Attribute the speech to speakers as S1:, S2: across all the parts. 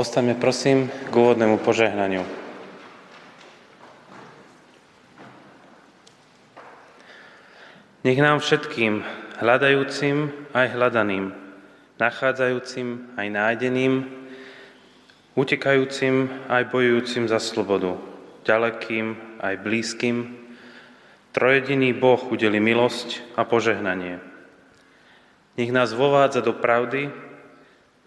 S1: Postaňme prosím k úvodnému požehnaniu. Nech nám všetkým, hľadajúcim aj hľadaným, nachádzajúcim aj nájdeným, utekajúcim aj bojujúcim za slobodu, ďalekým aj blízkym, trojediný Boh udeli milosť a požehnanie. Nech nás vovádza do pravdy,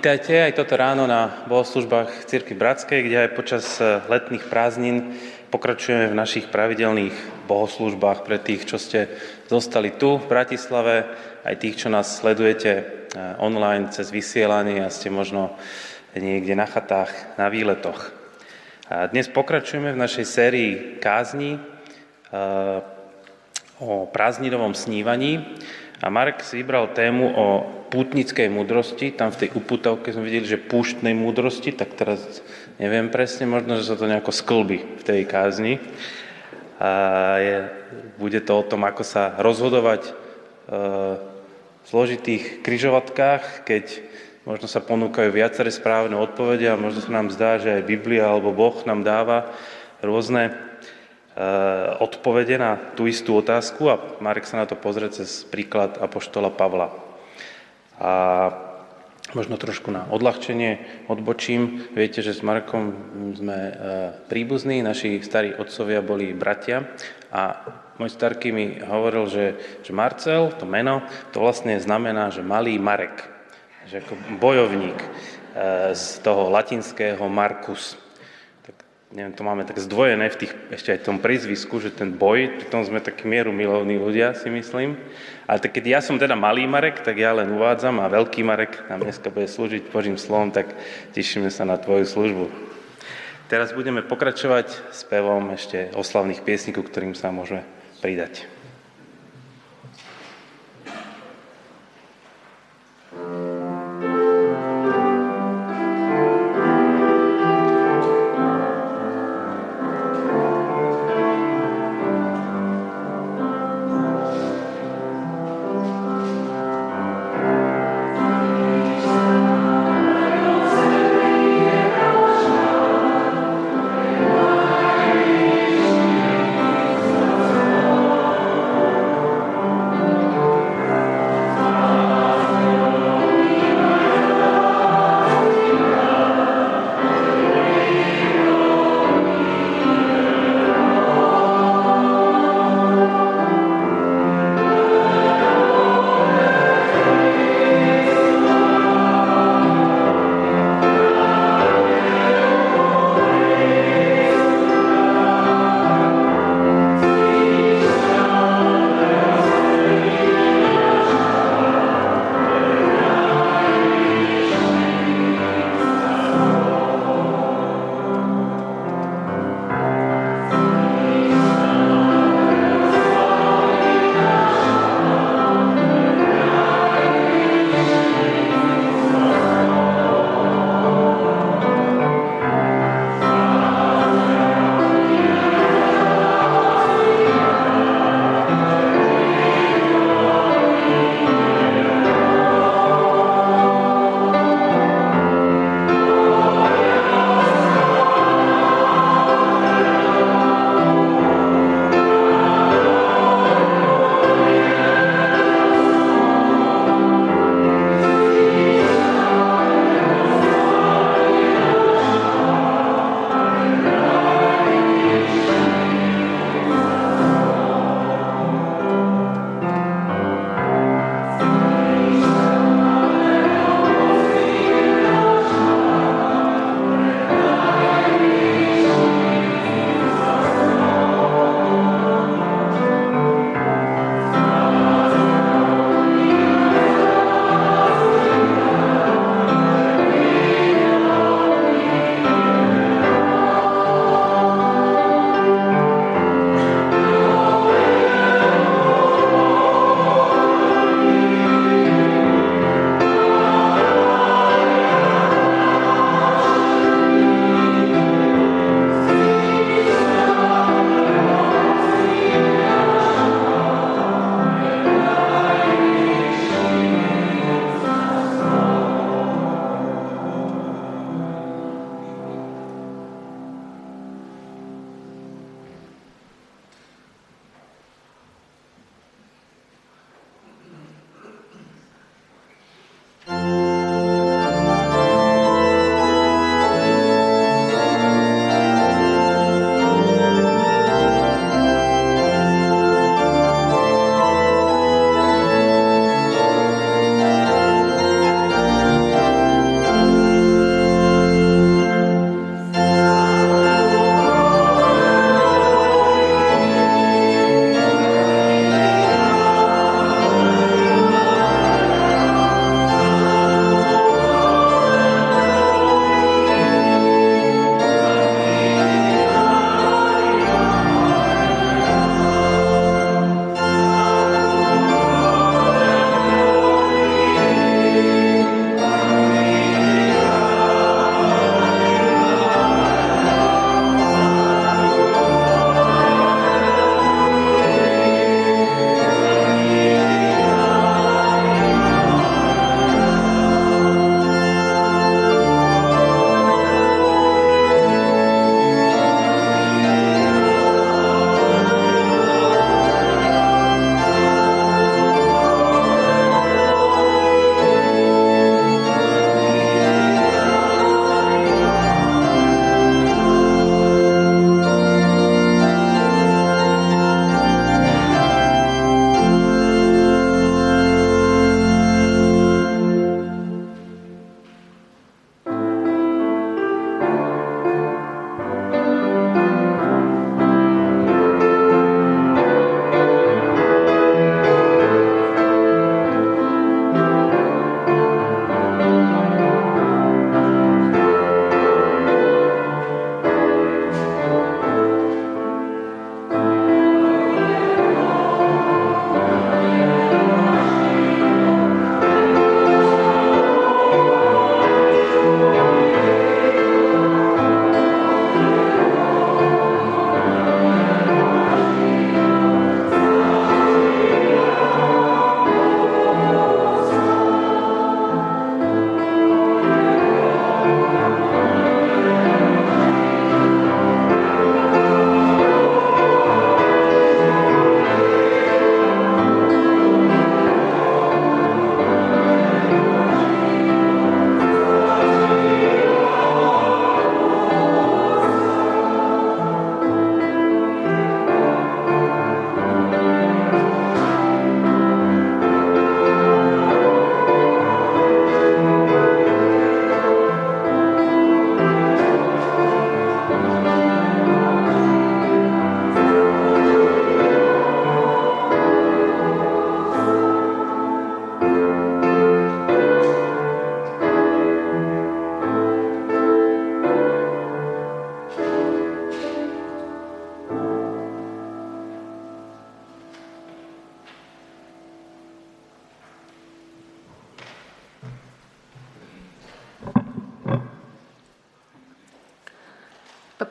S1: Vítajte aj toto ráno na bohoslužbách Cirky Bratskej, kde aj počas eh, letných prázdnin pokračujeme v našich pravidelných bohoslužbách pre tých, čo ste zostali tu v Bratislave, aj tých, čo nás sledujete eh, online cez vysielanie a ste možno niekde na chatách, na výletoch. A dnes pokračujeme v našej sérii kázni eh, o prázdninovom snívaní a Marek si vybral tému o pútnickej múdrosti. Tam v tej uputavke sme videli, že púštnej múdrosti, tak teraz neviem presne, možno, že sa to nejako sklby v tej kázni. A je, bude to o tom, ako sa rozhodovať e, v zložitých kryžovatkách, keď možno sa ponúkajú viaceré správne odpovede a možno sa nám zdá, že aj Biblia alebo Boh nám dáva rôzne e, odpovede na tú istú otázku a Marek sa na to pozrie cez príklad Apoštola Pavla. A možno trošku na odľahčenie odbočím. Viete, že s Markom sme e, príbuzní, naši starí otcovia boli bratia a môj starky mi hovoril, že, že Marcel, to meno, to vlastne znamená, že malý Marek že ako bojovník e, z toho latinského Markus. Neviem, to máme tak zdvojené v tých, ešte aj v tom prízvisku, že ten boj, tom sme takí mieru milovní ľudia, si myslím. Ale tak keď ja som teda malý Marek, tak ja len uvádzam a veľký Marek nám dneska bude slúžiť Božím slovom, tak tešíme sa na tvoju službu. Teraz budeme pokračovať spevom ešte oslavných piesní, ku ktorým sa môžeme pridať.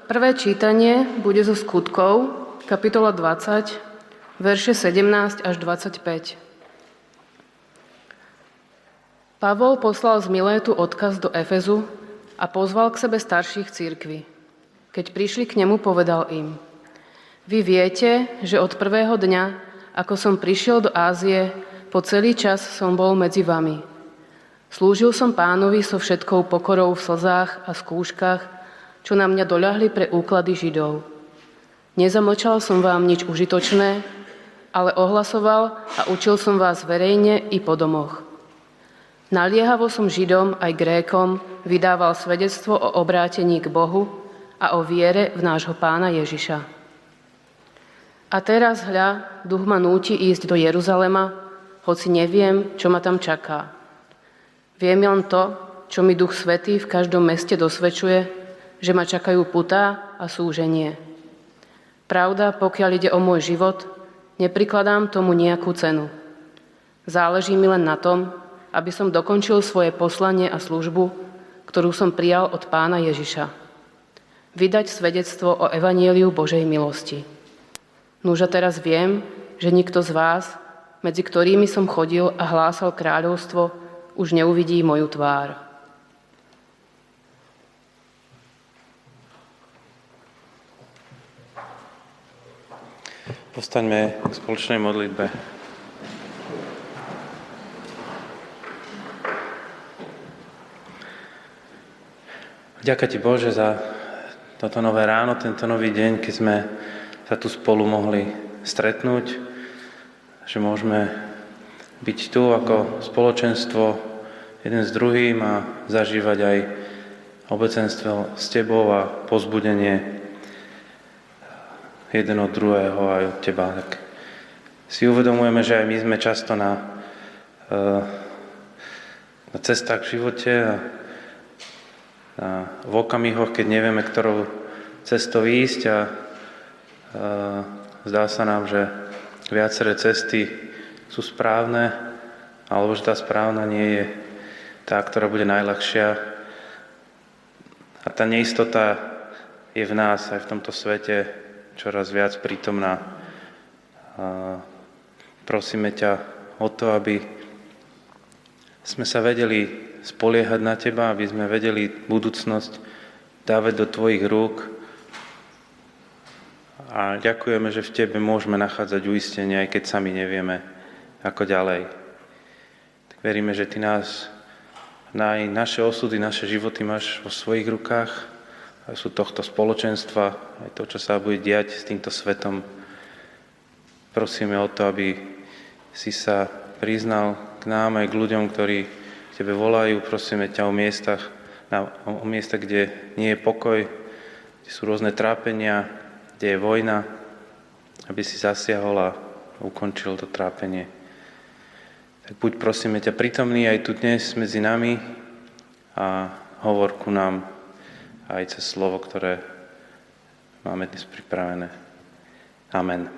S2: Prvé čítanie bude zo skutkov, kapitola 20, verše 17 až 25. Pavol poslal z Milétu odkaz do Efezu a pozval k sebe starších církví. Keď prišli k nemu, povedal im, vy viete, že od prvého dňa, ako som prišiel do Ázie, po celý čas som bol medzi vami. Slúžil som pánovi so všetkou pokorou v slzách a skúškach, čo na mňa doľahli pre úklady Židov. Nezamlčal som vám nič užitočné, ale ohlasoval a učil som vás verejne i po domoch. Naliehavo som Židom aj Grékom vydával svedectvo o obrátení k Bohu a o viere v nášho pána Ježiša. A teraz hľa, duch ma núti ísť do Jeruzalema, hoci neviem, čo ma tam čaká. Viem len to, čo mi Duch Svetý v každom meste dosvedčuje, že ma čakajú putá a súženie. Pravda, pokiaľ ide o môj život, neprikladám tomu nejakú cenu. Záleží mi len na tom, aby som dokončil svoje poslanie a službu, ktorú som prijal od pána Ježiša. Vydať svedectvo o evanieliu Božej milosti. Núža teraz viem, že nikto z vás, medzi ktorými som chodil a hlásal kráľovstvo, už neuvidí moju tvár.
S1: Postaňme k spoločnej modlitbe. Ďakujem Ti Bože za toto nové ráno, tento nový deň, keď sme sa tu spolu mohli stretnúť, že môžeme byť tu ako spoločenstvo jeden s druhým a zažívať aj obecenstvo s Tebou a pozbudenie jeden od druhého aj od teba. Tak si uvedomujeme, že aj my sme často na, eh, na cestách v živote a, a v okamihoch, keď nevieme, ktorou cestou ísť a, a zdá sa nám, že viaceré cesty sú správne, alebo že tá správna nie je tá, ktorá bude najľahšia. A tá neistota je v nás aj v tomto svete čoraz viac prítomná. A prosíme ťa o to, aby sme sa vedeli spoliehať na Teba, aby sme vedeli budúcnosť dávať do Tvojich rúk. A ďakujeme, že v Tebe môžeme nachádzať uistenie, aj keď sami nevieme, ako ďalej. Tak veríme, že Ty nás, aj naše osudy, naše životy máš vo svojich rukách, sú tohto spoločenstva, aj to, čo sa bude diať s týmto svetom. Prosíme o to, aby si sa priznal k nám aj k ľuďom, ktorí tebe volajú. Prosíme ťa o miestach, na, o miesta, kde nie je pokoj, kde sú rôzne trápenia, kde je vojna, aby si zasiahol a ukončil to trápenie. Tak buď prosíme ťa prítomný aj tu dnes medzi nami a hovor ku nám aj cez slovo, ktoré máme dnes pripravené. Amen.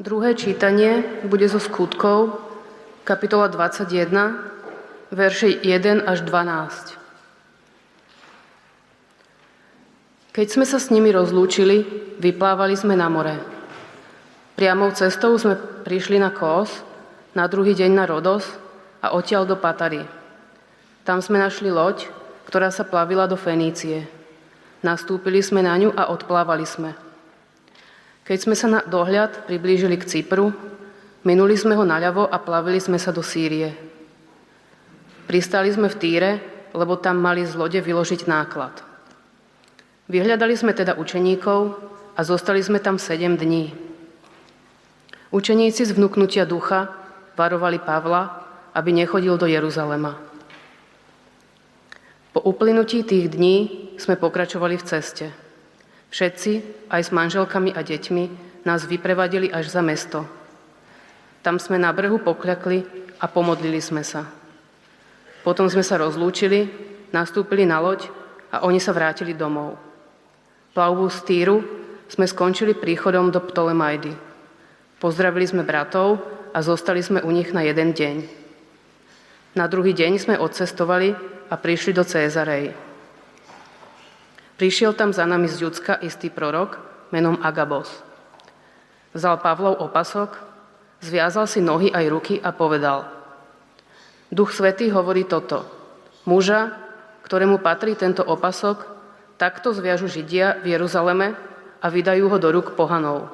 S2: Druhé čítanie bude zo skutkov, kapitola 21, verše 1 až 12. Keď sme sa s nimi rozlúčili, vyplávali sme na more. Priamou cestou sme prišli na Kos, na druhý deň na Rodos a odtiaľ do Patary. Tam sme našli loď, ktorá sa plavila do Fenície. Nastúpili sme na ňu a odplávali sme. Keď sme sa na dohľad priblížili k Cypru, minuli sme ho naľavo a plavili sme sa do Sýrie. Pristali sme v Týre, lebo tam mali z lode vyložiť náklad – Vyhľadali sme teda učeníkov a zostali sme tam sedem dní. Učeníci z vnúknutia ducha varovali Pavla, aby nechodil do Jeruzalema. Po uplynutí tých dní sme pokračovali v ceste. Všetci, aj s manželkami a deťmi, nás vyprevadili až za mesto. Tam sme na brehu pokľakli a pomodlili sme sa. Potom sme sa rozlúčili, nastúpili na loď a oni sa vrátili domov. Plavbu z Týru sme skončili príchodom do Ptolemajdy. Pozdravili sme bratov a zostali sme u nich na jeden deň. Na druhý deň sme odcestovali a prišli do Cézarej. Prišiel tam za nami z Judska istý prorok menom Agabos. Vzal Pavlov opasok, zviazal si nohy aj ruky a povedal Duch Svetý hovorí toto. Muža, ktorému patrí tento opasok, takto zviažu Židia v Jeruzaleme a vydajú ho do rúk pohanov.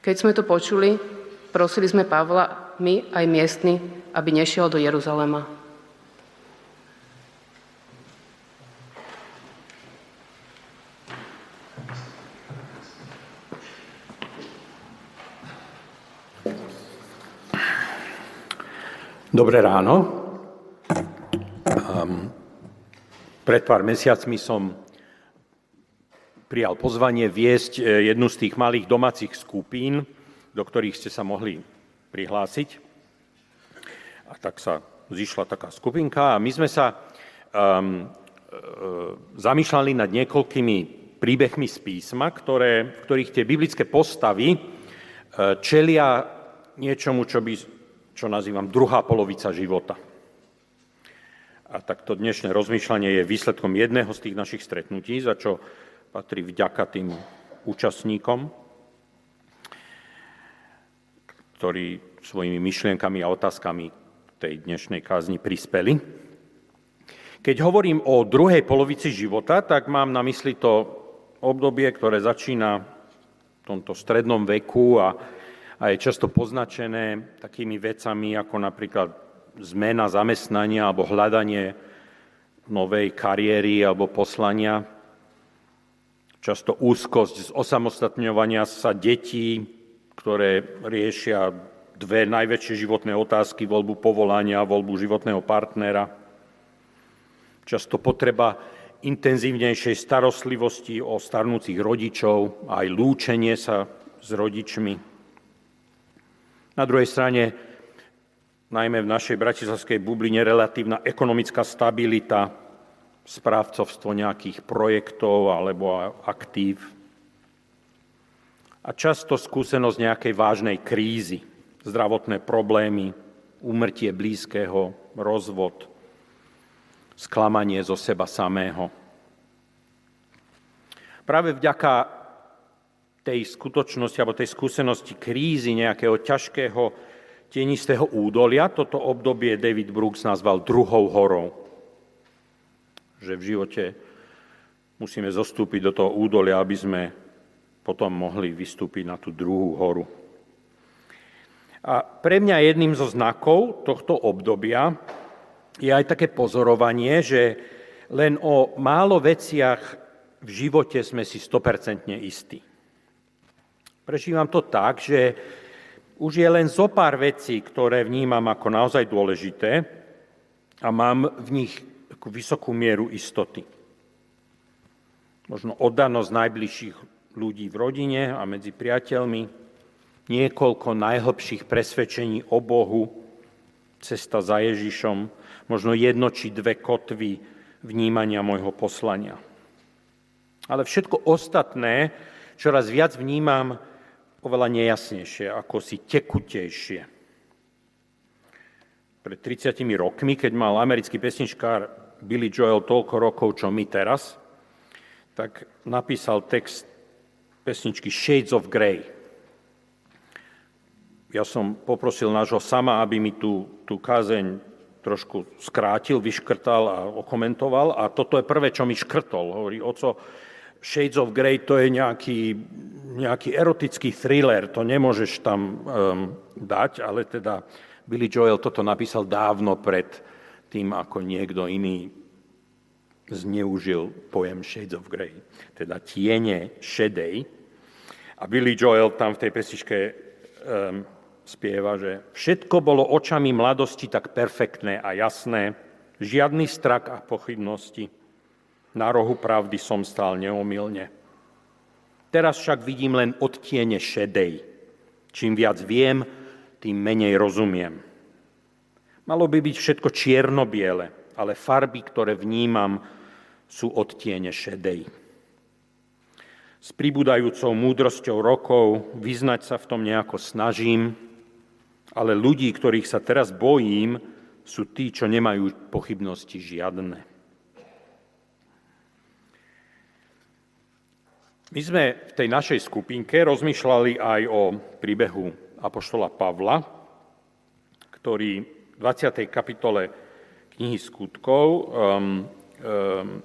S2: Keď sme to počuli, prosili sme Pavla, my aj miestni, aby nešiel do Jeruzalema.
S3: Dobré ráno. Pred pár mesiacmi som prijal pozvanie viesť e, jednu z tých malých domácich skupín, do ktorých ste sa mohli prihlásiť. A tak sa zišla taká skupinka a my sme sa um, zamýšľali nad niekoľkými príbehmi z písma, ktoré, v ktorých tie biblické postavy čelia niečomu, čo, by, čo nazývam druhá polovica života. A takto dnešné rozmýšľanie je výsledkom jedného z tých našich stretnutí, za čo patrí vďaka tým účastníkom, ktorí svojimi myšlienkami a otázkami tej dnešnej kázni prispeli. Keď hovorím o druhej polovici života, tak mám na mysli to obdobie, ktoré začína v tomto strednom veku a, a je často poznačené takými vecami ako napríklad zmena zamestnania alebo hľadanie novej kariéry alebo poslania, často úzkosť z osamostatňovania sa detí, ktoré riešia dve najväčšie životné otázky, voľbu povolania voľbu životného partnera. Často potreba intenzívnejšej starostlivosti o starnúcich rodičov aj lúčenie sa s rodičmi. Na druhej strane, najmä v našej bratislavskej bubline, relatívna ekonomická stabilita, správcovstvo nejakých projektov alebo aktív. A často skúsenosť nejakej vážnej krízy, zdravotné problémy, úmrtie blízkeho, rozvod, sklamanie zo seba samého. Práve vďaka tej skutočnosti alebo tej skúsenosti krízy, nejakého ťažkého tienistého údolia, toto obdobie David Brooks nazval druhou horou že v živote musíme zostúpiť do toho údolia, aby sme potom mohli vystúpiť na tú druhú horu. A pre mňa jedným zo znakov tohto obdobia je aj také pozorovanie, že len o málo veciach v živote sme si 100% istí. Prežívam to tak, že už je len zo pár vecí, ktoré vnímam ako naozaj dôležité a mám v nich takú vysokú mieru istoty. Možno oddanosť najbližších ľudí v rodine a medzi priateľmi, niekoľko najhlbších presvedčení o Bohu, cesta za Ježišom, možno jedno či dve kotvy vnímania môjho poslania. Ale všetko ostatné čoraz viac vnímam oveľa nejasnejšie, ako si tekutejšie. Pred 30 rokmi, keď mal americký pesničkár Billy Joel toľko rokov, čo my teraz, tak napísal text pesničky Shades of Grey. Ja som poprosil nášho sama, aby mi tú, tú kázeň trošku skrátil, vyškrtal a okomentoval. A toto je prvé, čo mi škrtol. Hovorí, oco, Shades of Grey to je nejaký, nejaký erotický thriller, to nemôžeš tam um, dať, ale teda Billy Joel toto napísal dávno pred tým, ako niekto iný zneužil pojem Shades of Grey, teda tiene šedej. A Billy Joel tam v tej pesičke um, spieva, že všetko bolo očami mladosti tak perfektné a jasné, žiadny strak a pochybnosti. Na rohu pravdy som stál neomilne. Teraz však vidím len odtiene šedej. Čím viac viem, tým menej rozumiem. Malo by byť všetko čierno-biele, ale farby, ktoré vnímam, sú odtiene šedej. s pribúdajúcou múdrosťou rokov, vyznať sa v tom nejako snažím, ale ľudí, ktorých sa teraz bojím, sú tí, čo nemajú pochybnosti žiadne. My sme v tej našej skupinke rozmýšľali aj o príbehu Apoštola Pavla, ktorý v 20. kapitole knihy skutkov um, um,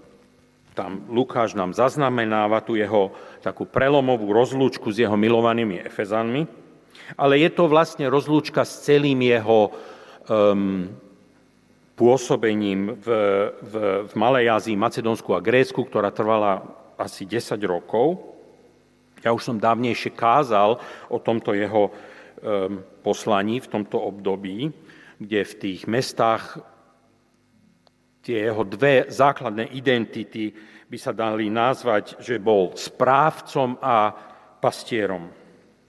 S3: tam Lukáš nám zaznamenáva tu jeho takú prelomovú rozlúčku s jeho milovanými Efezanmi, ale je to vlastne rozlúčka s celým jeho um, pôsobením v, v, v Malej Ázii, Macedónsku a Grécku, ktorá trvala asi 10 rokov. Ja už som dávnejšie kázal o tomto jeho poslaní v tomto období, kde v tých mestách tie jeho dve základné identity by sa dali nazvať, že bol správcom a pastierom.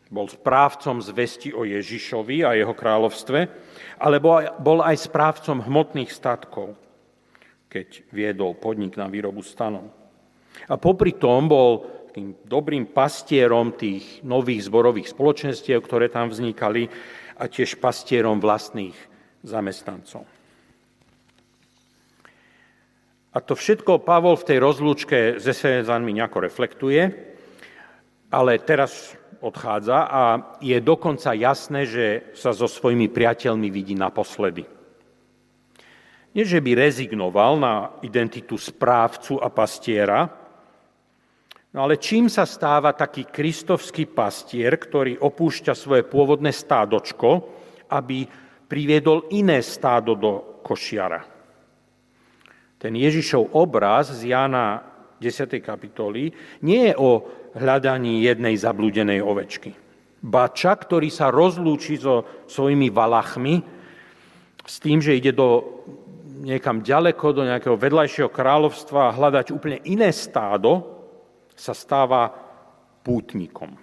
S3: Bol správcom zvesti o Ježišovi a jeho kráľovstve, ale bol aj správcom hmotných statkov, keď viedol podnik na výrobu stanov. A popri tom bol tým dobrým pastierom tých nových zborových spoločenstiev, ktoré tam vznikali, a tiež pastierom vlastných zamestnancov. A to všetko Pavol v tej rozlúčke s Efezanmi nejako reflektuje, ale teraz odchádza a je dokonca jasné, že sa so svojimi priateľmi vidí naposledy. Nie, že by rezignoval na identitu správcu a pastiera, no ale čím sa stáva taký kristovský pastier, ktorý opúšťa svoje pôvodné stádočko, aby priviedol iné stádo do košiara ten Ježišov obraz z Jána 10. kapitoly nie je o hľadaní jednej zablúdenej ovečky. Bača, ktorý sa rozlúči so svojimi valachmi s tým, že ide do niekam ďaleko, do nejakého vedľajšieho kráľovstva a hľadať úplne iné stádo, sa stáva pútnikom.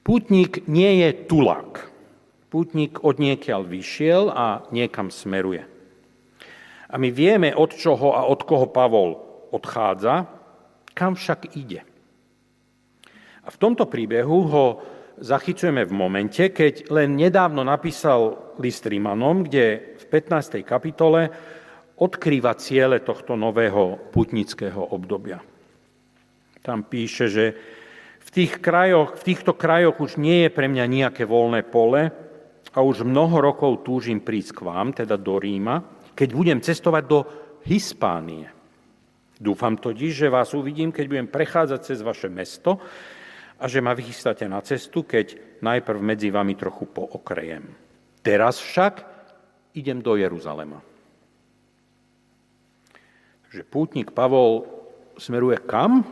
S3: Pútnik nie je tulak. Pútnik od niekiaľ vyšiel a niekam smeruje. A my vieme, od čoho a od koho Pavol odchádza, kam však ide. A v tomto príbehu ho zachycujeme v momente, keď len nedávno napísal list Rímanom, kde v 15. kapitole odkrýva ciele tohto nového putnického obdobia. Tam píše, že v, tých krajoch, v týchto krajoch už nie je pre mňa nejaké voľné pole a už mnoho rokov túžim prísť k vám, teda do Ríma, keď budem cestovať do Hispánie. Dúfam totiž, že vás uvidím, keď budem prechádzať cez vaše mesto a že ma vychystáte na cestu, keď najprv medzi vami trochu pookrejem. Teraz však idem do Jeruzalema. Takže pútnik Pavol smeruje kam?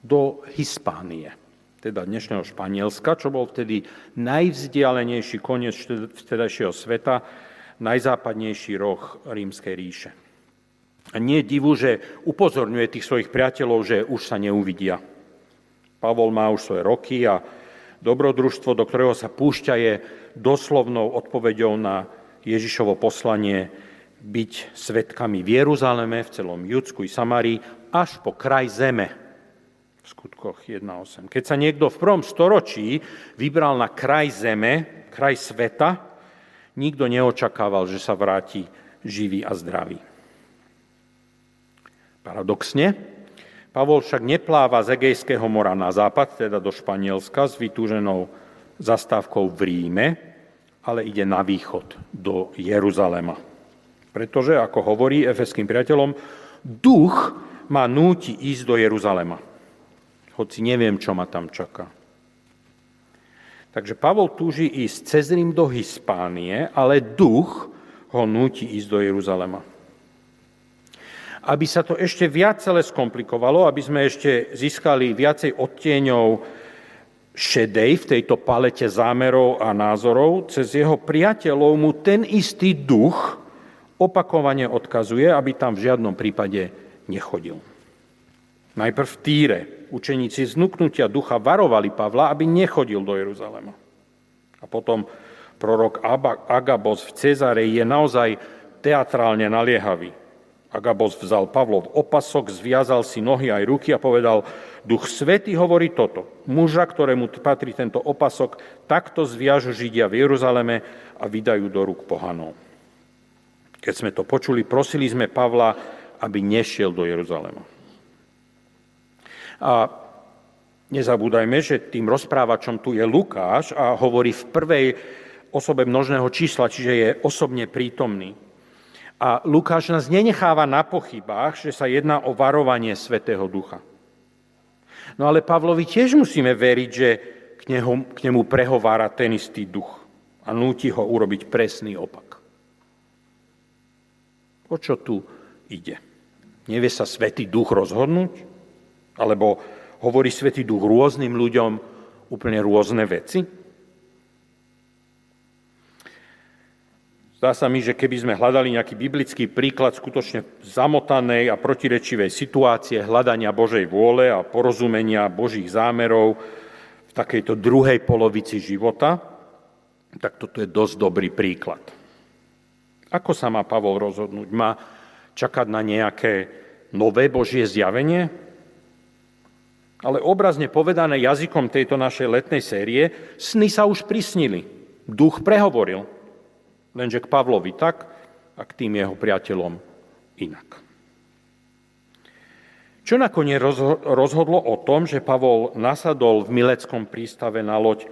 S3: Do Hispánie, teda dnešného Španielska, čo bol vtedy najvzdialenejší koniec vtedajšieho sveta, najzápadnejší roh rímskej ríše. A nie divu, že upozorňuje tých svojich priateľov, že už sa neuvidia. Pavol má už svoje roky a dobrodružstvo, do ktorého sa púšťa, je doslovnou odpoveďou na Ježišovo poslanie byť svetkami v Jeruzaleme, v celom Judsku i Samárii, až po kraj zeme. V skutkoch 1.8. Keď sa niekto v prvom storočí vybral na kraj zeme, kraj sveta, Nikto neočakával, že sa vráti živý a zdravý. Paradoxne, Pavol však nepláva z Egejského mora na západ, teda do Španielska, s vytúženou zastávkou v Ríme, ale ide na východ, do Jeruzalema. Pretože, ako hovorí efeským priateľom, duch ma núti ísť do Jeruzalema. Hoci neviem, čo ma tam čaká. Takže Pavol túži ísť cez Rím do Hispánie, ale duch ho núti ísť do Jeruzalema. Aby sa to ešte viac celé skomplikovalo, aby sme ešte získali viacej odtieňov šedej v tejto palete zámerov a názorov, cez jeho priateľov mu ten istý duch opakovane odkazuje, aby tam v žiadnom prípade nechodil. Najprv v Týre učeníci znuknutia ducha varovali Pavla, aby nechodil do Jeruzalema. A potom prorok Agabos v Cezare je naozaj teatrálne naliehavý. Agabos vzal Pavlov opasok, zviazal si nohy aj ruky a povedal, Duch Svety hovorí toto. Muža, ktorému patrí tento opasok, takto zviažu Židia v Jeruzaleme a vydajú do rúk pohanov. Keď sme to počuli, prosili sme Pavla, aby nešiel do Jeruzalema. A nezabúdajme, že tým rozprávačom tu je Lukáš a hovorí v prvej osobe množného čísla, čiže je osobne prítomný. A Lukáš nás nenecháva na pochybách, že sa jedná o varovanie Svetého Ducha. No ale Pavlovi tiež musíme veriť, že k nemu, k nemu prehovára ten istý duch a núti ho urobiť presný opak. O čo tu ide? Nevie sa Svetý Duch rozhodnúť? Alebo hovorí Svetý Duch rôznym ľuďom úplne rôzne veci? Zdá sa mi, že keby sme hľadali nejaký biblický príklad skutočne zamotanej a protirečivej situácie hľadania Božej vôle a porozumenia Božích zámerov v takejto druhej polovici života, tak toto je dosť dobrý príklad. Ako sa má Pavol rozhodnúť? Má čakať na nejaké nové Božie zjavenie? Ale obrazne povedané jazykom tejto našej letnej série, sny sa už prisnili. Duch prehovoril. Lenže k Pavlovi tak a k tým jeho priateľom inak. Čo nakoniec rozhodlo o tom, že Pavol nasadol v Mileckom prístave na loď,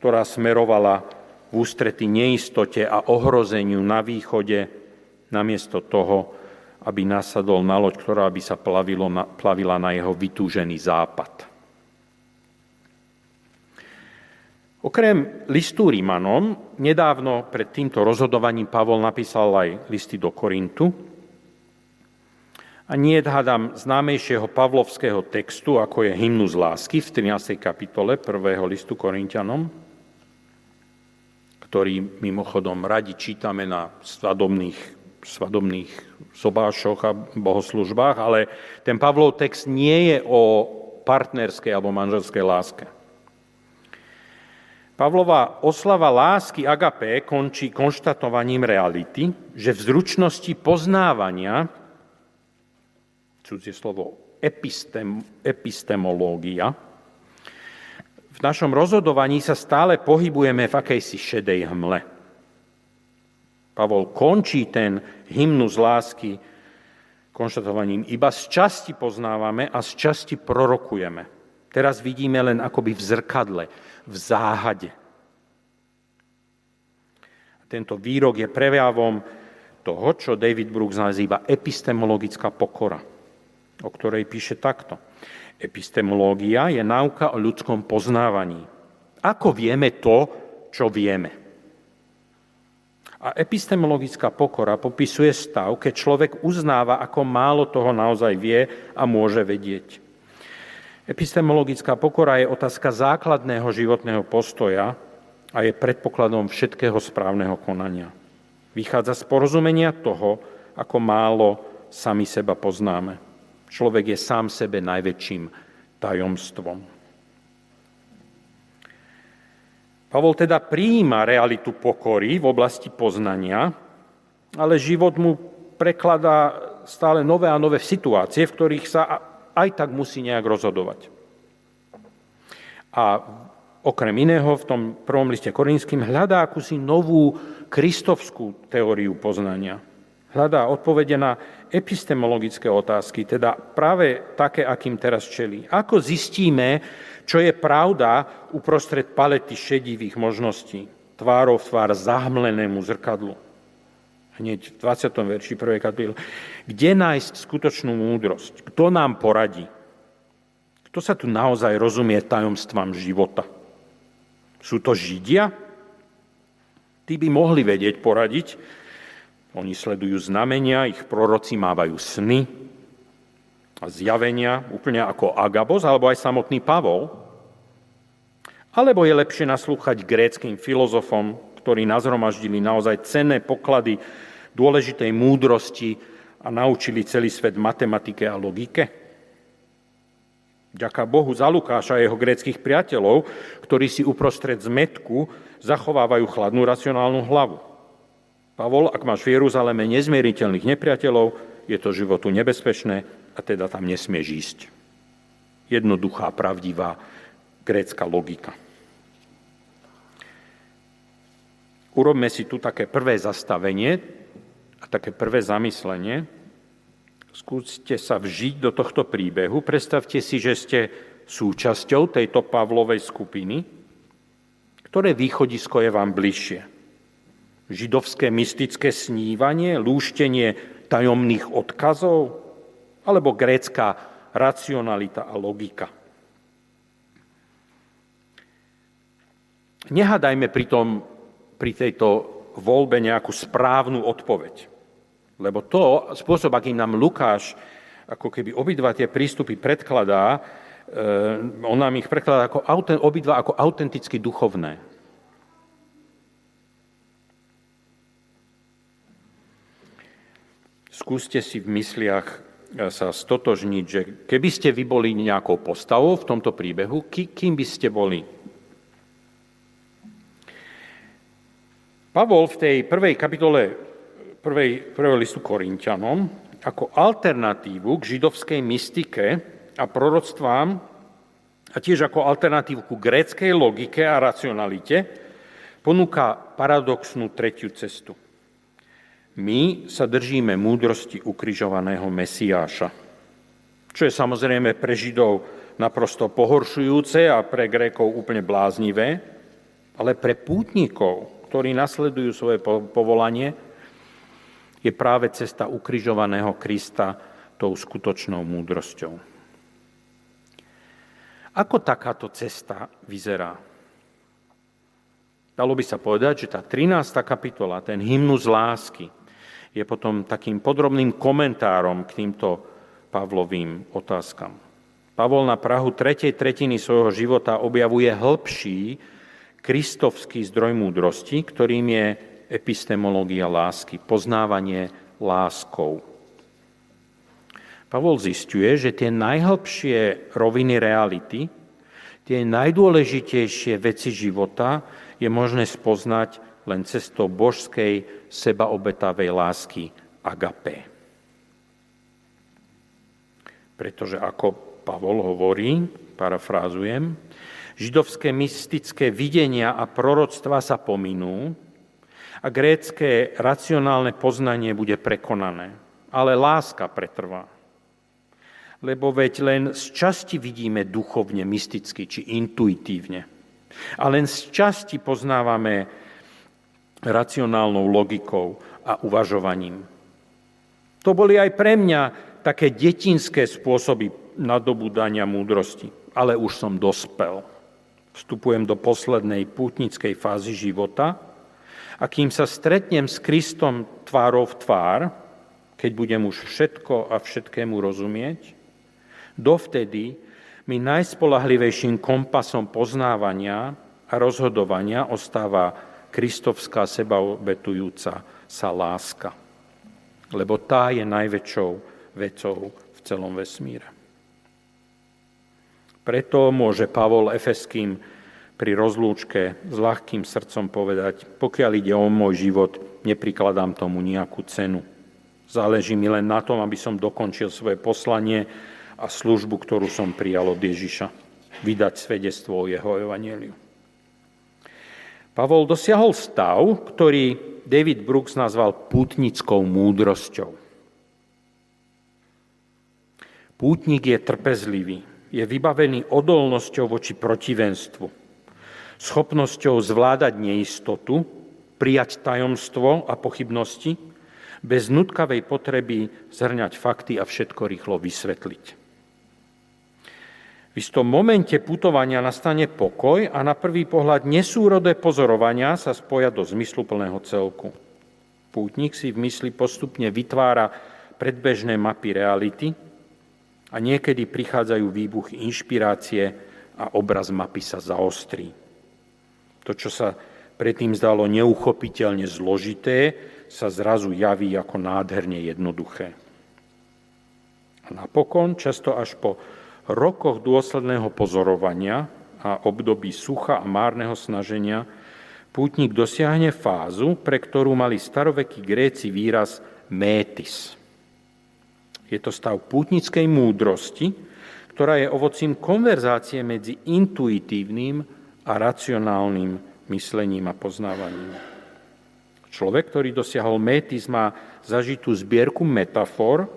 S3: ktorá smerovala v ústrety neistote a ohrozeniu na východe, namiesto toho, aby nasadol na loď, ktorá by sa plavila na jeho vytúžený západ. Okrem listu Rímanom, nedávno pred týmto rozhodovaním Pavol napísal aj listy do Korintu. A nie hádam známejšieho pavlovského textu, ako je hymnus lásky v 13. kapitole 1. listu Korintianom, ktorý mimochodom radi čítame na svadobných, svadobných sobášoch a bohoslužbách, ale ten Pavlov text nie je o partnerskej alebo manželskej láske. Pavlova oslava lásky agapé končí konštatovaním reality, že v zručnosti poznávania, cudzie slovo epistem, epistemológia, v našom rozhodovaní sa stále pohybujeme v akejsi šedej hmle. Pavol končí ten hymnus lásky konštatovaním, iba z časti poznávame a z časti prorokujeme. Teraz vidíme len akoby v zrkadle, v záhade. Tento výrok je prejavom toho, čo David Brooks nazýva epistemologická pokora, o ktorej píše takto. Epistemológia je náuka o ľudskom poznávaní. Ako vieme to, čo vieme? A epistemologická pokora popisuje stav, keď človek uznáva, ako málo toho naozaj vie a môže vedieť. Epistemologická pokora je otázka základného životného postoja a je predpokladom všetkého správneho konania. Vychádza z porozumenia toho, ako málo sami seba poznáme. Človek je sám sebe najväčším tajomstvom. Pavol teda prijíma realitu pokory v oblasti poznania, ale život mu prekladá stále nové a nové situácie, v ktorých sa aj tak musí nejak rozhodovať. A okrem iného v tom prvom liste Korinským hľadá akúsi novú kristovskú teóriu poznania. Hľadá odpovede na epistemologické otázky, teda práve také, akým teraz čelí. Ako zistíme, čo je pravda uprostred palety šedivých možností, tvárov v tvár zahmlenému zrkadlu? hneď v 20. verši 1. kapitoly. Kde nájsť skutočnú múdrosť? Kto nám poradí? Kto sa tu naozaj rozumie tajomstvám života? Sú to Židia? Tí by mohli vedieť poradiť. Oni sledujú znamenia, ich proroci mávajú sny a zjavenia, úplne ako Agabos alebo aj samotný Pavol. Alebo je lepšie naslúchať gréckým filozofom, ktorí nazhromaždili naozaj cenné poklady dôležitej múdrosti a naučili celý svet matematike a logike? Ďaká Bohu za Lukáša a jeho gréckých priateľov, ktorí si uprostred zmetku zachovávajú chladnú racionálnu hlavu. Pavol, ak máš v Jeruzaleme nezmieriteľných nepriateľov, je to životu nebezpečné a teda tam nesmieš ísť. Jednoduchá, pravdivá grécka logika. Urobme si tu také prvé zastavenie a také prvé zamyslenie. Skúste sa vžiť do tohto príbehu. Predstavte si, že ste súčasťou tejto Pavlovej skupiny. Ktoré východisko je vám bližšie? Židovské mystické snívanie, lúštenie tajomných odkazov? Alebo grécka racionalita a logika? Nehádajme pritom pri tejto voľbe nejakú správnu odpoveď. Lebo to, spôsob, akým nám Lukáš ako keby obidva tie prístupy predkladá, eh, on nám ich prekladá ako, obidva ako autenticky duchovné. Skúste si v mysliach eh, sa stotožniť, že keby ste vy boli nejakou postavou v tomto príbehu, kým by ste boli? Pavol v tej prvej kapitole prvej, prvého listu Korintianom ako alternatívu k židovskej mystike a proroctvám a tiež ako alternatívu ku gréckej logike a racionalite ponúka paradoxnú tretiu cestu. My sa držíme múdrosti ukrižovaného Mesiáša, čo je samozrejme pre Židov naprosto pohoršujúce a pre Grékov úplne bláznivé, ale pre pútnikov, ktorí nasledujú svoje povolanie, je práve cesta ukrižovaného Krista tou skutočnou múdrosťou. Ako takáto cesta vyzerá? Dalo by sa povedať, že tá 13. kapitola, ten hymnus lásky, je potom takým podrobným komentárom k týmto Pavlovým otázkam. Pavol na Prahu tretej tretiny svojho života objavuje hĺbší kristovský zdroj múdrosti, ktorým je epistemológia lásky, poznávanie láskou. Pavol zistuje, že tie najhlbšie roviny reality, tie najdôležitejšie veci života je možné spoznať len cestou božskej sebaobetavej lásky agape. Pretože ako Pavol hovorí, parafrázujem, Židovské mystické videnia a proroctva sa pominú a grécké racionálne poznanie bude prekonané. Ale láska pretrvá. Lebo veď len z časti vidíme duchovne, mysticky či intuitívne. A len z časti poznávame racionálnou logikou a uvažovaním. To boli aj pre mňa také detinské spôsoby nadobúdania múdrosti, ale už som dospel. Vstupujem do poslednej pútnickej fázy života a kým sa stretnem s Kristom tvárov tvár, keď budem už všetko a všetkému rozumieť, dovtedy mi najspolahlivejším kompasom poznávania a rozhodovania ostáva kristovská sebaobetujúca sa láska. Lebo tá je najväčšou vecou v celom vesmíre. Preto môže Pavol Efeským pri rozlúčke s ľahkým srdcom povedať, pokiaľ ide o môj život, neprikladám tomu nejakú cenu. Záleží mi len na tom, aby som dokončil svoje poslanie a službu, ktorú som prijal od Ježiša. Vydať svedectvo o jeho evanieliu. Pavol dosiahol stav, ktorý David Brooks nazval pútnickou múdrosťou. Pútnik je trpezlivý, je vybavený odolnosťou voči protivenstvu, schopnosťou zvládať neistotu, prijať tajomstvo a pochybnosti, bez nutkavej potreby zhrňať fakty a všetko rýchlo vysvetliť. V istom momente putovania nastane pokoj a na prvý pohľad nesúrodé pozorovania sa spoja do zmysluplného celku. Pútnik si v mysli postupne vytvára predbežné mapy reality, a niekedy prichádzajú výbuchy inšpirácie a obraz mapy sa zaostrí. To, čo sa predtým zdalo neuchopiteľne zložité, sa zrazu javí ako nádherne jednoduché. A napokon, často až po rokoch dôsledného pozorovania a období sucha a márneho snaženia, pútnik dosiahne fázu, pre ktorú mali starovekí Gréci výraz métis – Je to stav pútnickej múdrosti, ktorá je ovocím konverzácie medzi intuitívnym a racionálnym myslením a poznávaním. Človek, ktorý dosiahol métis, má zažitú zbierku metafor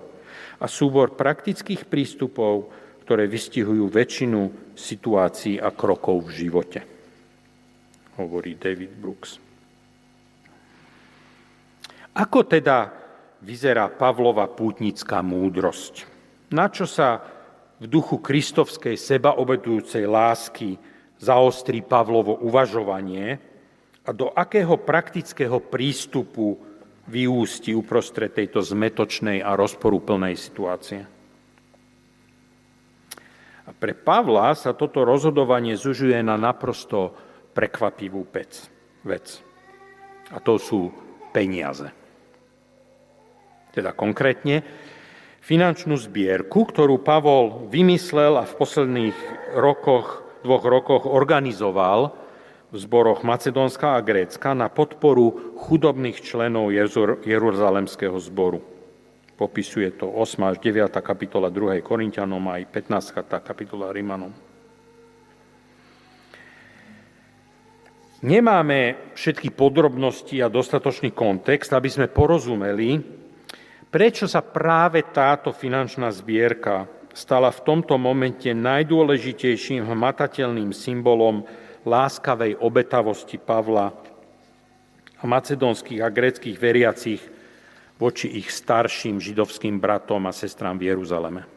S3: a súbor praktických prístupov, ktoré vystihujú väčšinu situácií a krokov v živote, hovorí David Brooks. Ako teda vyzerá Pavlova pútnická múdrosť? Na čo sa v duchu kristovskej sebaobetujúcej lásky zaostrí Pavlovo uvažovanie a do akého praktického prístupu vyústi uprostred tejto zmetočnej a rozporúplnej situácie. A pre Pavla sa toto rozhodovanie zužuje na naprosto prekvapivú pec, vec. A to sú peniaze. Teda konkrétne finančnú zbierku, ktorú Pavol vymyslel a v posledných rokoch, dvoch rokoch organizoval v zboroch Macedónska a Grécka na podporu chudobných členov Jeruzalemského zboru. Popisuje to 8 až 9 kapitola 2. Korintianom aj 15. kapitola Rimanom. Nemáme všetky podrobnosti a dostatočný kontext, aby sme porozumeli, prečo sa práve táto finančná zbierka stala v tomto momente najdôležitejším hmatateľným symbolom láskavej obetavosti Pavla a macedónskych a gréckých veriacich voči ich starším židovským bratom a sestrám v Jeruzaleme.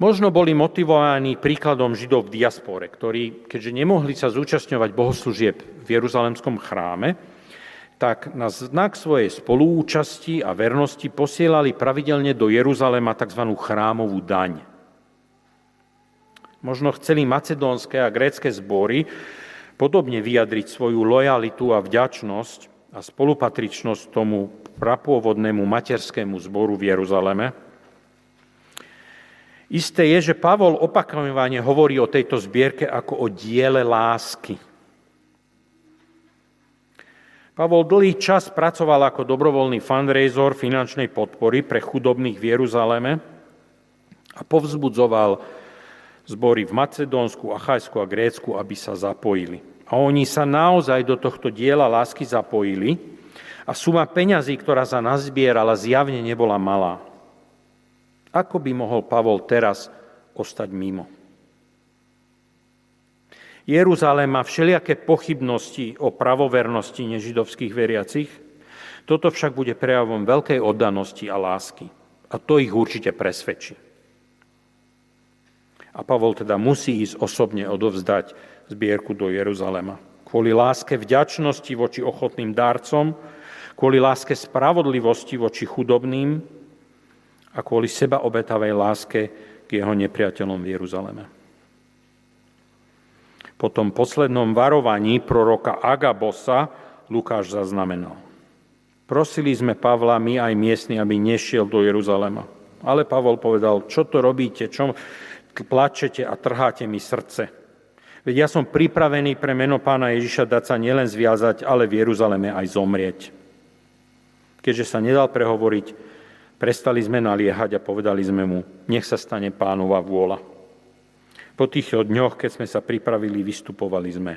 S3: Možno boli motivovaní príkladom židov v diaspore, ktorí, keďže nemohli sa zúčastňovať bohoslúžieb v Jeruzalemskom chráme, tak na znak svojej spolúčasti a vernosti posielali pravidelne do Jeruzalema tzv. chrámovú daň. Možno chceli macedónske a grécké zbory podobne vyjadriť svoju lojalitu a vďačnosť a spolupatričnosť tomu prapôvodnému materskému zboru v Jeruzaleme. Isté je, že Pavol opakovane hovorí o tejto zbierke ako o diele lásky. Pavol dlhý čas pracoval ako dobrovoľný fundraiser finančnej podpory pre chudobných v Jeruzaleme a povzbudzoval zbory v Macedónsku, Achajsku a Grécku, aby sa zapojili. A oni sa naozaj do tohto diela lásky zapojili a suma peňazí, ktorá sa nazbierala, zjavne nebola malá. Ako by mohol Pavol teraz ostať mimo? Jeruzalém má všelijaké pochybnosti o pravovernosti nežidovských veriacich, toto však bude prejavom veľkej oddanosti a lásky. A to ich určite presvedčí. A Pavol teda musí ísť osobne odovzdať zbierku do Jeruzalema. Kvôli láske vďačnosti voči ochotným darcom, kvôli láske spravodlivosti voči chudobným a kvôli seba obetavej láske k jeho nepriateľom v Jeruzaleme. Po tom poslednom varovaní proroka Agabosa Lukáš zaznamenal. Prosili sme Pavla, my aj miestni, aby nešiel do Jeruzalema. Ale Pavol povedal, čo to robíte, čo, plačete a trháte mi srdce. Veď ja som pripravený pre meno pána Ježiša dať sa nielen zviazať, ale v Jeruzaleme aj zomrieť. Keďže sa nedal prehovoriť, prestali sme naliehať a povedali sme mu, nech sa stane pánova vôľa. Po tých dňoch, keď sme sa pripravili, vystupovali sme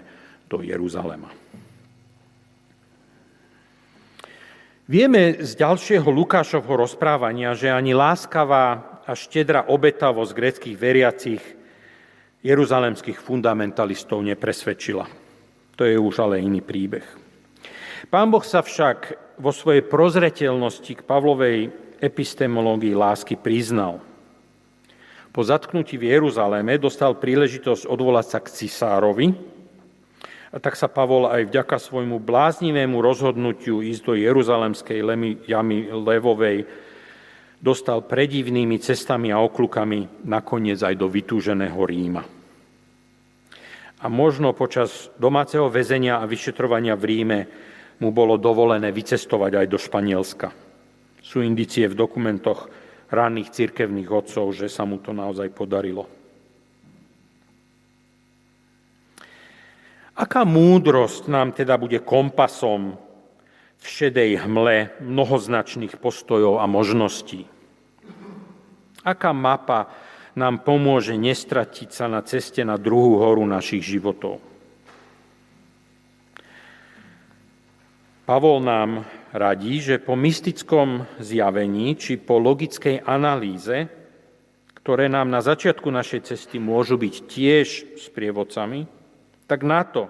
S3: do Jeruzalema. Vieme z ďalšieho Lukášovho rozprávania, že ani láskavá a štedrá obetavosť greckých veriacich jeruzalemských fundamentalistov nepresvedčila. To je už ale iný príbeh. Pán Boh sa však vo svojej prozretelnosti k Pavlovej epistemológii lásky priznal. Po zatknutí v Jeruzaléme dostal príležitosť odvolať sa k cisárovi, a tak sa Pavol aj vďaka svojmu bláznivému rozhodnutiu ísť do Jeruzalemskej jamy Levovej dostal predivnými cestami a oklukami nakoniec aj do vytúženého Ríma. A možno počas domáceho väzenia a vyšetrovania v Ríme mu bolo dovolené vycestovať aj do Španielska. Sú indicie v dokumentoch ranných cirkevných odcov, že sa mu to naozaj podarilo. Aká múdrosť nám teda bude kompasom v šedej hmle mnohoznačných postojov a možností. Aká mapa nám pomôže nestratiť sa na ceste na druhú horu našich životov? Pavol nám radí, že po mystickom zjavení či po logickej analýze, ktoré nám na začiatku našej cesty môžu byť tiež sprievodcami, tak na to,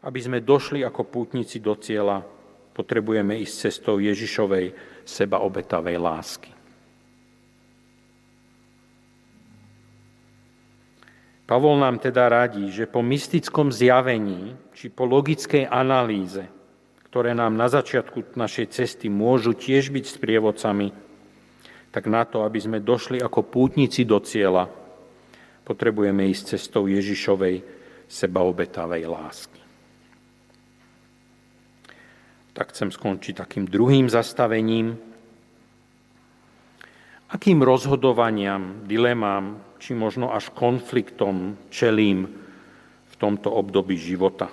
S3: aby sme došli ako pútnici do cieľa, potrebujeme ísť cestou Ježišovej sebaobetavej lásky. Pavol nám teda radí, že po mystickom zjavení či po logickej analýze, ktoré nám na začiatku našej cesty môžu tiež byť sprievodcami, tak na to, aby sme došli ako pútnici do cieľa, potrebujeme ísť cestou Ježišovej sebaobetavej lásky. Tak chcem skončiť takým druhým zastavením. Akým rozhodovaniam, dilemám či možno až konfliktom čelím v tomto období života.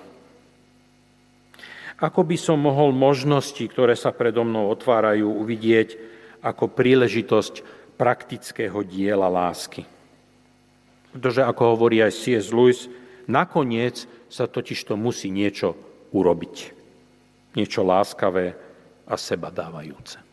S3: Ako by som mohol možnosti, ktoré sa predo mnou otvárajú, uvidieť ako príležitosť praktického diela lásky. Pretože, ako hovorí aj C.S. Lewis, nakoniec sa totiž to musí niečo urobiť. Niečo láskavé a seba dávajúce.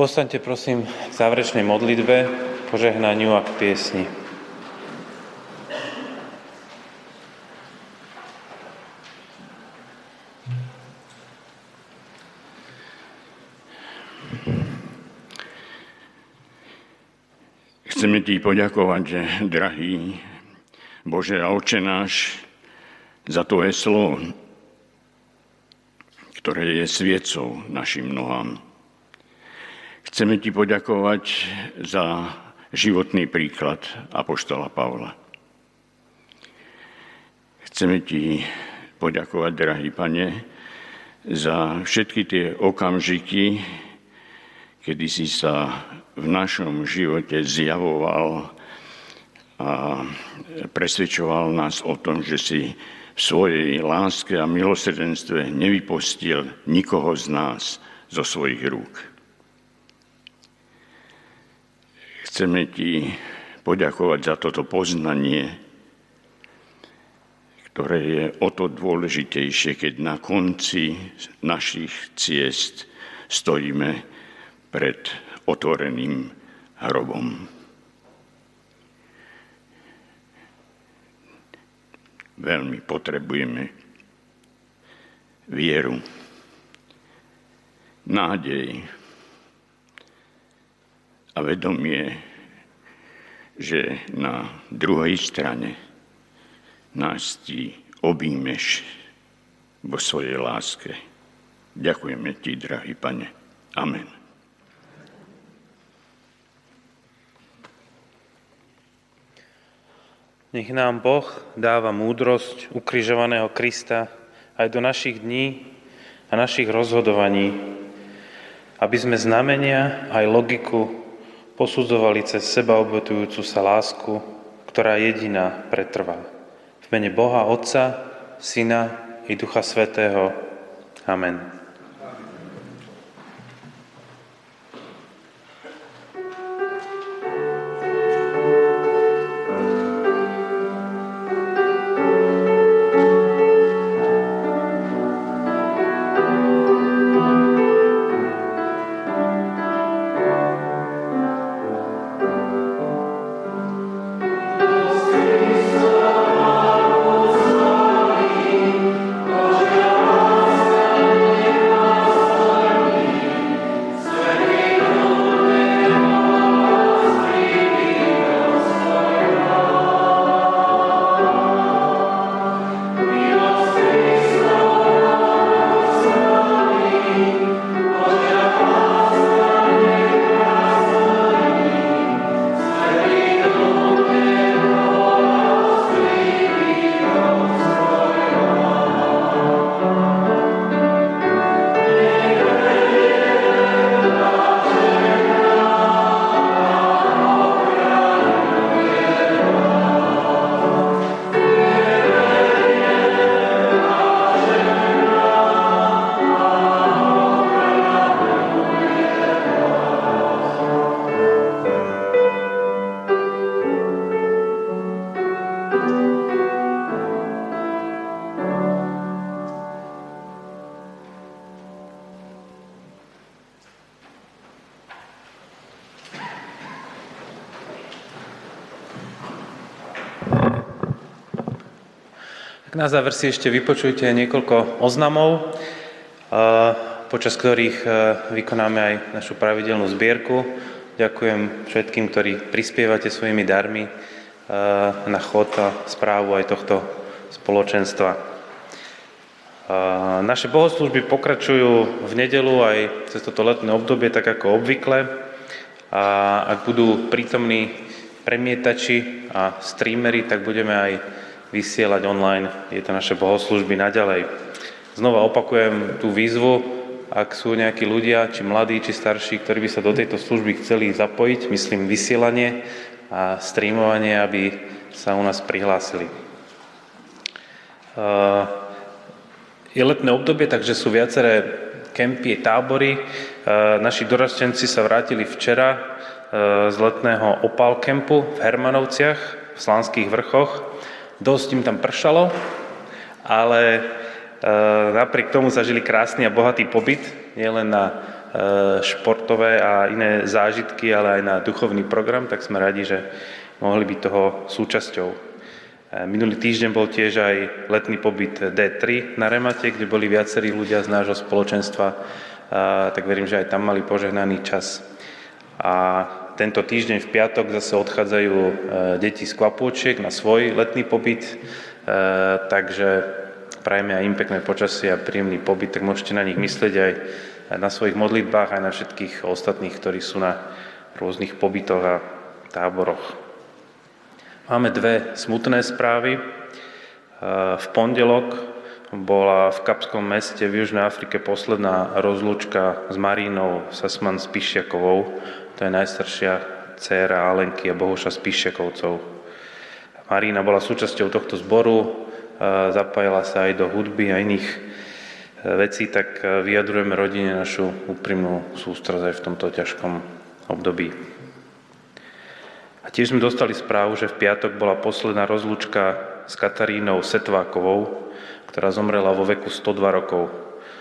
S1: Postaňte prosím k záverečnej modlitbe, požehnaniu a k piesni.
S4: Chceme ti poďakovať, že, drahý Bože a Oče náš, za to slovo, ktoré je sviecou našim nohám. Chceme ti poďakovať za životný príklad Apoštola Pavla. Chceme ti poďakovať, drahý pane, za všetky tie okamžiky, kedy si sa v našom živote zjavoval a presvedčoval nás o tom, že si v svojej láske a milosrdenstve nevypustil nikoho z nás zo svojich rúk. Chceme ti poďakovať za toto poznanie, ktoré je o to dôležitejšie, keď na konci našich ciest stojíme pred otvoreným hrobom. veľmi potrebujeme vieru, nádej a vedomie, že na druhej strane nás ti objímeš vo svojej láske. Ďakujeme ti, drahý pane. Amen.
S1: Nech nám Boh dáva múdrosť ukrižovaného Krista aj do našich dní a našich rozhodovaní, aby sme znamenia aj logiku posudzovali cez seba obetujúcu sa lásku, ktorá jediná pretrvá. V mene Boha Otca, Syna i Ducha Svetého. Amen. Na záver si ešte vypočujte niekoľko oznamov, počas ktorých vykonáme aj našu pravidelnú zbierku. Ďakujem všetkým, ktorí prispievate svojimi darmi na chod a správu aj tohto spoločenstva. Naše bohoslužby pokračujú v nedelu aj cez toto letné obdobie, tak ako obvykle. A ak budú prítomní premietači a streamery, tak budeme aj vysielať online je to naše bohoslužby naďalej. Znova opakujem tú výzvu, ak sú nejakí ľudia, či mladí, či starší, ktorí by sa do tejto služby chceli zapojiť, myslím vysielanie a streamovanie, aby sa u nás prihlásili. Je letné obdobie, takže sú viaceré kempy, tábory. Naši dorastenci sa vrátili včera z letného opal kempu v Hermanovciach, v Slanských vrchoch. Dosť im tam pršalo, ale napriek tomu zažili krásny a bohatý pobyt, nielen na športové a iné zážitky, ale aj na duchovný program, tak sme radi, že mohli byť toho súčasťou. Minulý týždeň bol tiež aj letný pobyt D3 na Remate, kde boli viacerí ľudia z nášho spoločenstva, tak verím, že aj tam mali požehnaný čas. A tento týždeň v piatok zase odchádzajú e, deti z kvapôčiek na svoj letný pobyt, e, takže prajeme aj im pekné počasie a príjemný pobyt, tak môžete na nich myslieť aj na svojich modlitbách, aj na všetkých ostatných, ktorí sú na rôznych pobytoch a táboroch. Máme dve smutné správy. E, v pondelok bola v Kapskom meste v Južnej Afrike posledná rozlúčka s Marínou Sasman Spišiakovou. To je najstaršia dcéra Alenky a Bohuša Spišiakovcov. Marína bola súčasťou tohto zboru, e, zapájala sa aj do hudby a iných e, vecí, tak vyjadrujeme rodine našu úprimnú sústrasť aj v tomto ťažkom období. A tiež sme dostali správu, že v piatok bola posledná rozlúčka s Katarínou Setvákovou, ktorá zomrela vo veku 102 rokov.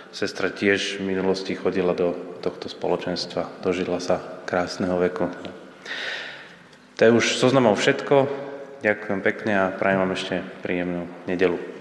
S1: Sestra tiež v minulosti chodila do tohto spoločenstva, dožila sa krásneho veku. To je už zoznamom všetko. Ďakujem pekne a prajem vám ešte príjemnú nedelu.